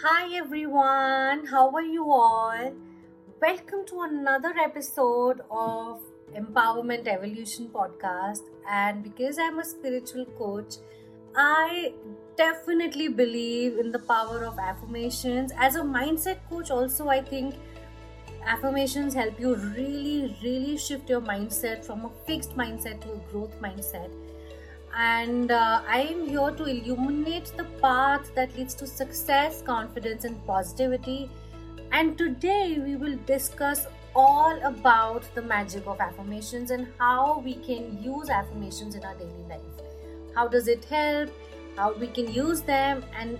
Hi everyone, how are you all? Welcome to another episode of Empowerment Evolution podcast. And because I'm a spiritual coach, I definitely believe in the power of affirmations. As a mindset coach, also, I think affirmations help you really, really shift your mindset from a fixed mindset to a growth mindset and uh, I am here to illuminate the path that leads to success, confidence, and positivity. And today we will discuss all about the magic of affirmations and how we can use affirmations in our daily life. How does it help? How we can use them and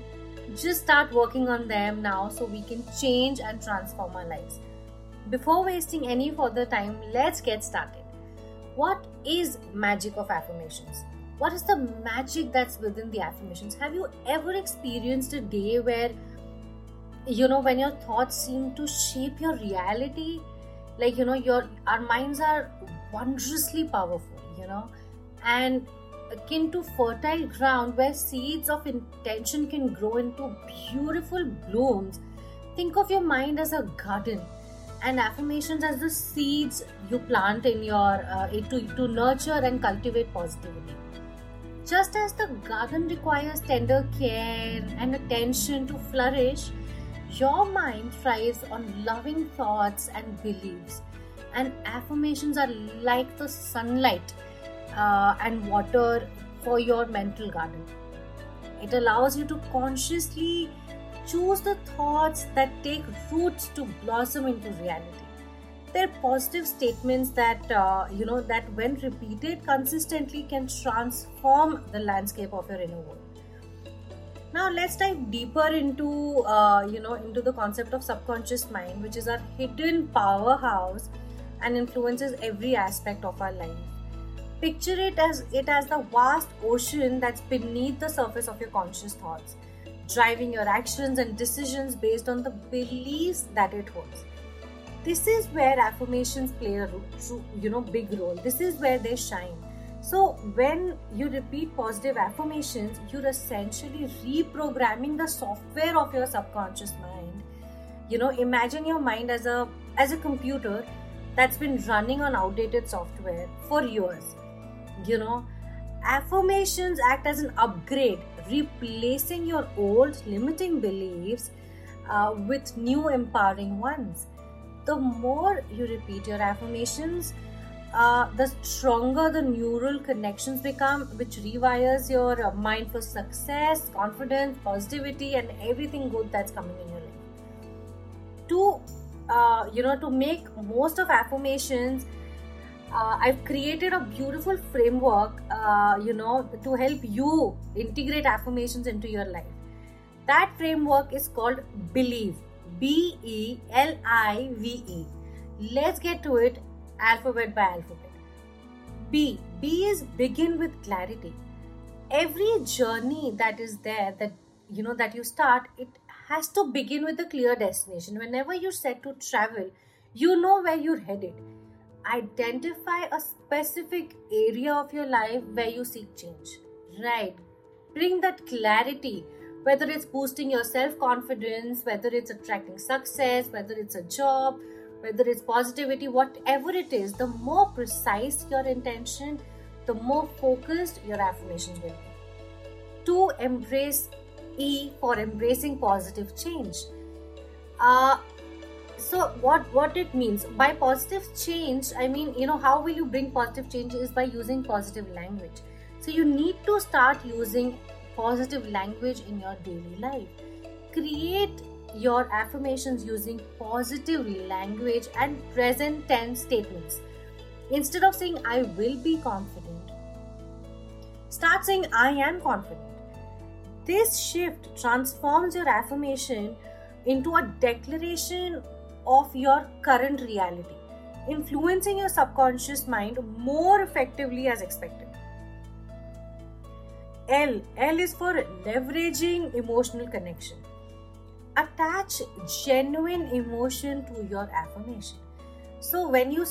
just start working on them now so we can change and transform our lives. Before wasting any further time, let's get started. What is magic of affirmations? What is the magic that's within the affirmations? Have you ever experienced a day where you know when your thoughts seem to shape your reality? Like you know your our minds are wondrously powerful you know and akin to fertile ground where seeds of intention can grow into beautiful blooms. Think of your mind as a garden and affirmations as the seeds you plant in your uh, to, to nurture and cultivate positivity just as the garden requires tender care and attention to flourish, your mind thrives on loving thoughts and beliefs. And affirmations are like the sunlight uh, and water for your mental garden. It allows you to consciously choose the thoughts that take roots to blossom into reality they're positive statements that uh, you know that when repeated consistently can transform the landscape of your inner world. Now let's dive deeper into uh, you know into the concept of subconscious mind which is our hidden powerhouse and influences every aspect of our life. Picture it as it as the vast ocean that's beneath the surface of your conscious thoughts driving your actions and decisions based on the beliefs that it holds this is where affirmations play a you know big role. This is where they shine. So when you repeat positive affirmations you're essentially reprogramming the software of your subconscious mind. You know imagine your mind as a as a computer that's been running on outdated software for years. You know affirmations act as an upgrade replacing your old limiting beliefs uh, with new empowering ones the more you repeat your affirmations, uh, the stronger the neural connections become, which rewires your mind for success, confidence, positivity, and everything good that's coming in your life. To uh, you know, to make most of affirmations, uh, I've created a beautiful framework, uh, you know, to help you integrate affirmations into your life. That framework is called Believe B E L I V E. Let's get to it alphabet by alphabet. B. B is begin with clarity. Every journey that is there that you know that you start, it has to begin with a clear destination. Whenever you set to travel, you know where you're headed. Identify a specific area of your life where you seek change. Right. Bring that clarity whether it's boosting your self confidence, whether it's attracting success, whether it's a job, whether it's positivity, whatever it is, the more precise your intention, the more focused your affirmations will be. To embrace E for embracing positive change. Uh, so what what it means by positive change i mean you know how will you bring positive change is by using positive language so you need to start using positive language in your daily life. Create your affirmations using positive language and present tense statements. Instead of saying, I will be confident, start saying, I am confident. This shift transforms your affirmation into a declaration of your current reality, influencing your subconscious mind more effectively as expected. L. L is for leveraging emotional connection. Attach genuine emotion to your affirmation. So when you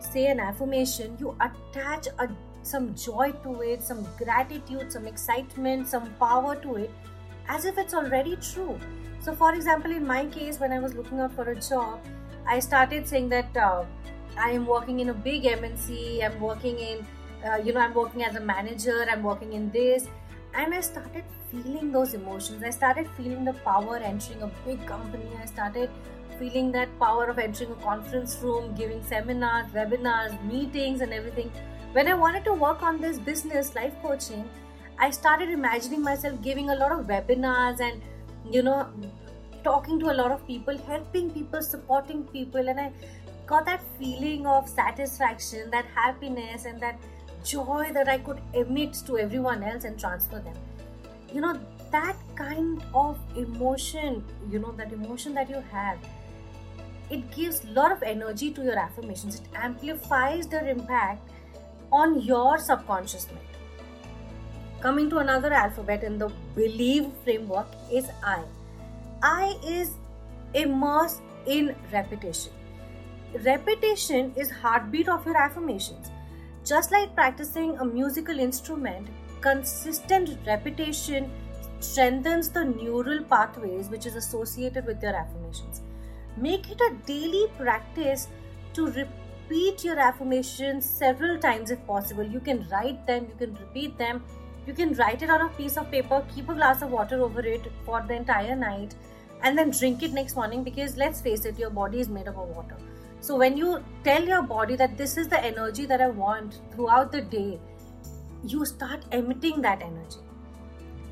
say an affirmation, you attach a, some joy to it, some gratitude, some excitement, some power to it, as if it's already true. So, for example, in my case, when I was looking out for a job, I started saying that uh, I am working in a big MNC, I'm working in, uh, you know, I'm working as a manager, I'm working in this. And I started feeling those emotions. I started feeling the power entering a big company. I started feeling that power of entering a conference room, giving seminars, webinars, meetings, and everything. When I wanted to work on this business, life coaching, I started imagining myself giving a lot of webinars and, you know, talking to a lot of people, helping people, supporting people, and I got that feeling of satisfaction, that happiness, and that joy that I could emit to everyone else and transfer them. You know, that kind of emotion, you know, that emotion that you have, it gives a lot of energy to your affirmations. It amplifies their impact on your subconscious mind. Coming to another alphabet in the believe framework is I. I is immersed in repetition. Repetition is heartbeat of your affirmations. Just like practicing a musical instrument, consistent repetition strengthens the neural pathways which is associated with your affirmations. Make it a daily practice to repeat your affirmations several times if possible. You can write them, you can repeat them, you can write it on a piece of paper, keep a glass of water over it for the entire night, and then drink it next morning because let's face it, your body is made up of water. So when you tell your body that this is the energy that I want throughout the day, you start emitting that energy.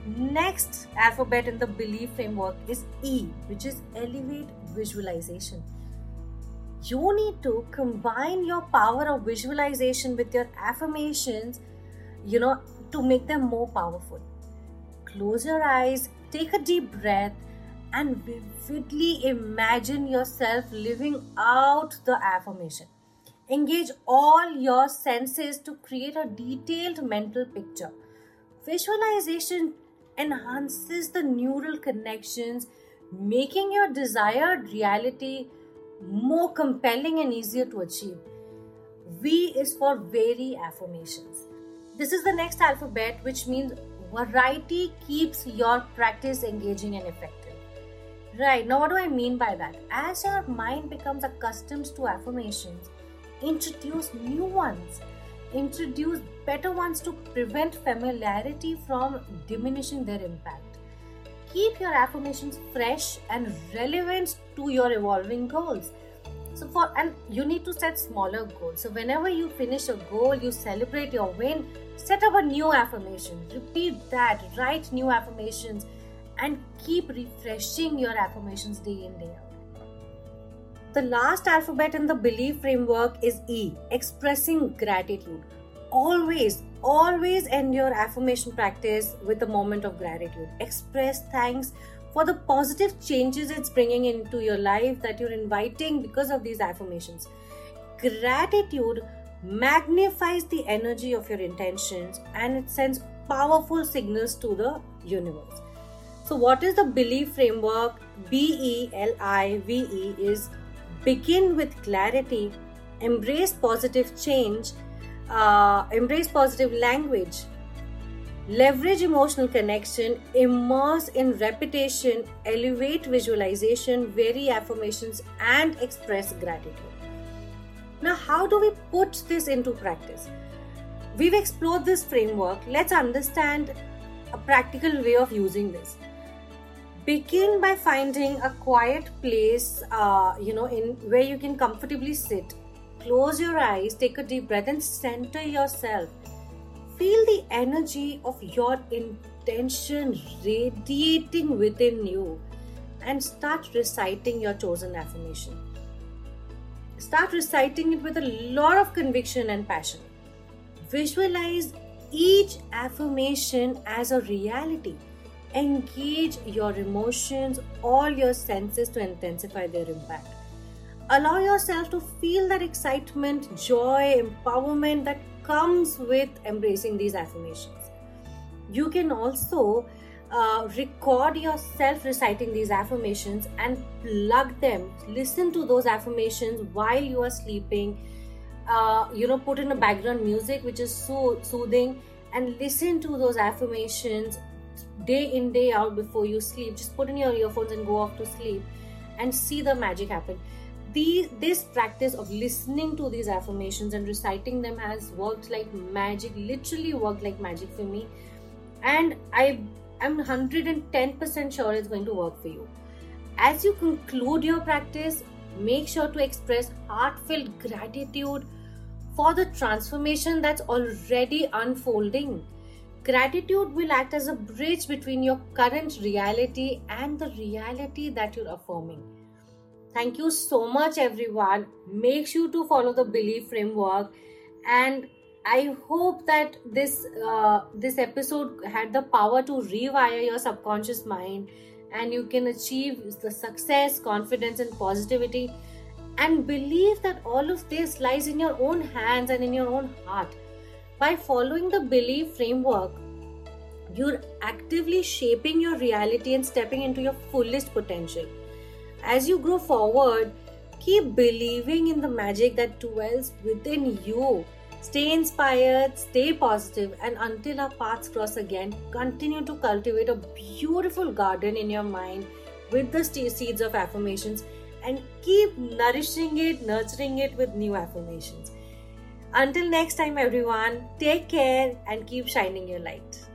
Next alphabet in the believe framework is E, which is elevate visualization. You need to combine your power of visualization with your affirmations, you know, to make them more powerful. Close your eyes, take a deep breath, and vividly imagine yourself living out the affirmation. Engage all your senses to create a detailed mental picture. Visualization enhances the neural connections, making your desired reality more compelling and easier to achieve. V is for vary affirmations. This is the next alphabet, which means variety keeps your practice engaging and effective. Right, now what do I mean by that? As your mind becomes accustomed to affirmations, introduce new ones, introduce better ones to prevent familiarity from diminishing their impact. Keep your affirmations fresh and relevant to your evolving goals. So for and you need to set smaller goals. So whenever you finish a goal, you celebrate your win, set up a new affirmation. Repeat that, write new affirmations and keep refreshing your affirmations day in, day out. The last alphabet in the believe framework is E, expressing gratitude. Always, always end your affirmation practice with a moment of gratitude. Express thanks for the positive changes it's bringing into your life that you're inviting because of these affirmations. Gratitude magnifies the energy of your intentions and it sends powerful signals to the universe. So, what is the believe framework? B E L I V E is begin with clarity, embrace positive change, uh, embrace positive language, leverage emotional connection, immerse in repetition, elevate visualization, vary affirmations, and express gratitude. Now, how do we put this into practice? We've explored this framework. Let's understand a practical way of using this begin by finding a quiet place uh, you know in where you can comfortably sit. Close your eyes take a deep breath and center yourself. Feel the energy of your intention radiating within you and start reciting your chosen affirmation. Start reciting it with a lot of conviction and passion. Visualize each affirmation as a reality Engage your emotions, all your senses to intensify their impact. Allow yourself to feel that excitement, joy, empowerment that comes with embracing these affirmations. You can also uh, record yourself reciting these affirmations and plug them. Listen to those affirmations while you are sleeping. Uh, you know, put in a background music which is so soothing and listen to those affirmations day in day out before you sleep just put in your earphones and go off to sleep and see the magic happen. This practice of listening to these affirmations and reciting them has worked like magic literally worked like magic for me. And i am 110% sure it's going to work for you. As you conclude your practice make sure to express heartfelt gratitude for the transformation that's already unfolding Gratitude will act as a bridge between your current reality and the reality that you're affirming. Thank you so much, everyone. Make sure to follow the believe framework, and I hope that this uh, this episode had the power to rewire your subconscious mind, and you can achieve the success, confidence, and positivity, and believe that all of this lies in your own hands and in your own heart by following the believe framework, you're actively shaping your reality and stepping into your fullest potential. As you grow forward, keep believing in the magic that dwells within you. Stay inspired, stay positive, and until our paths cross again, continue to cultivate a beautiful garden in your mind with the seeds of affirmations and keep nourishing it, nurturing it with new affirmations. Until next time, everyone, take care and keep shining your light.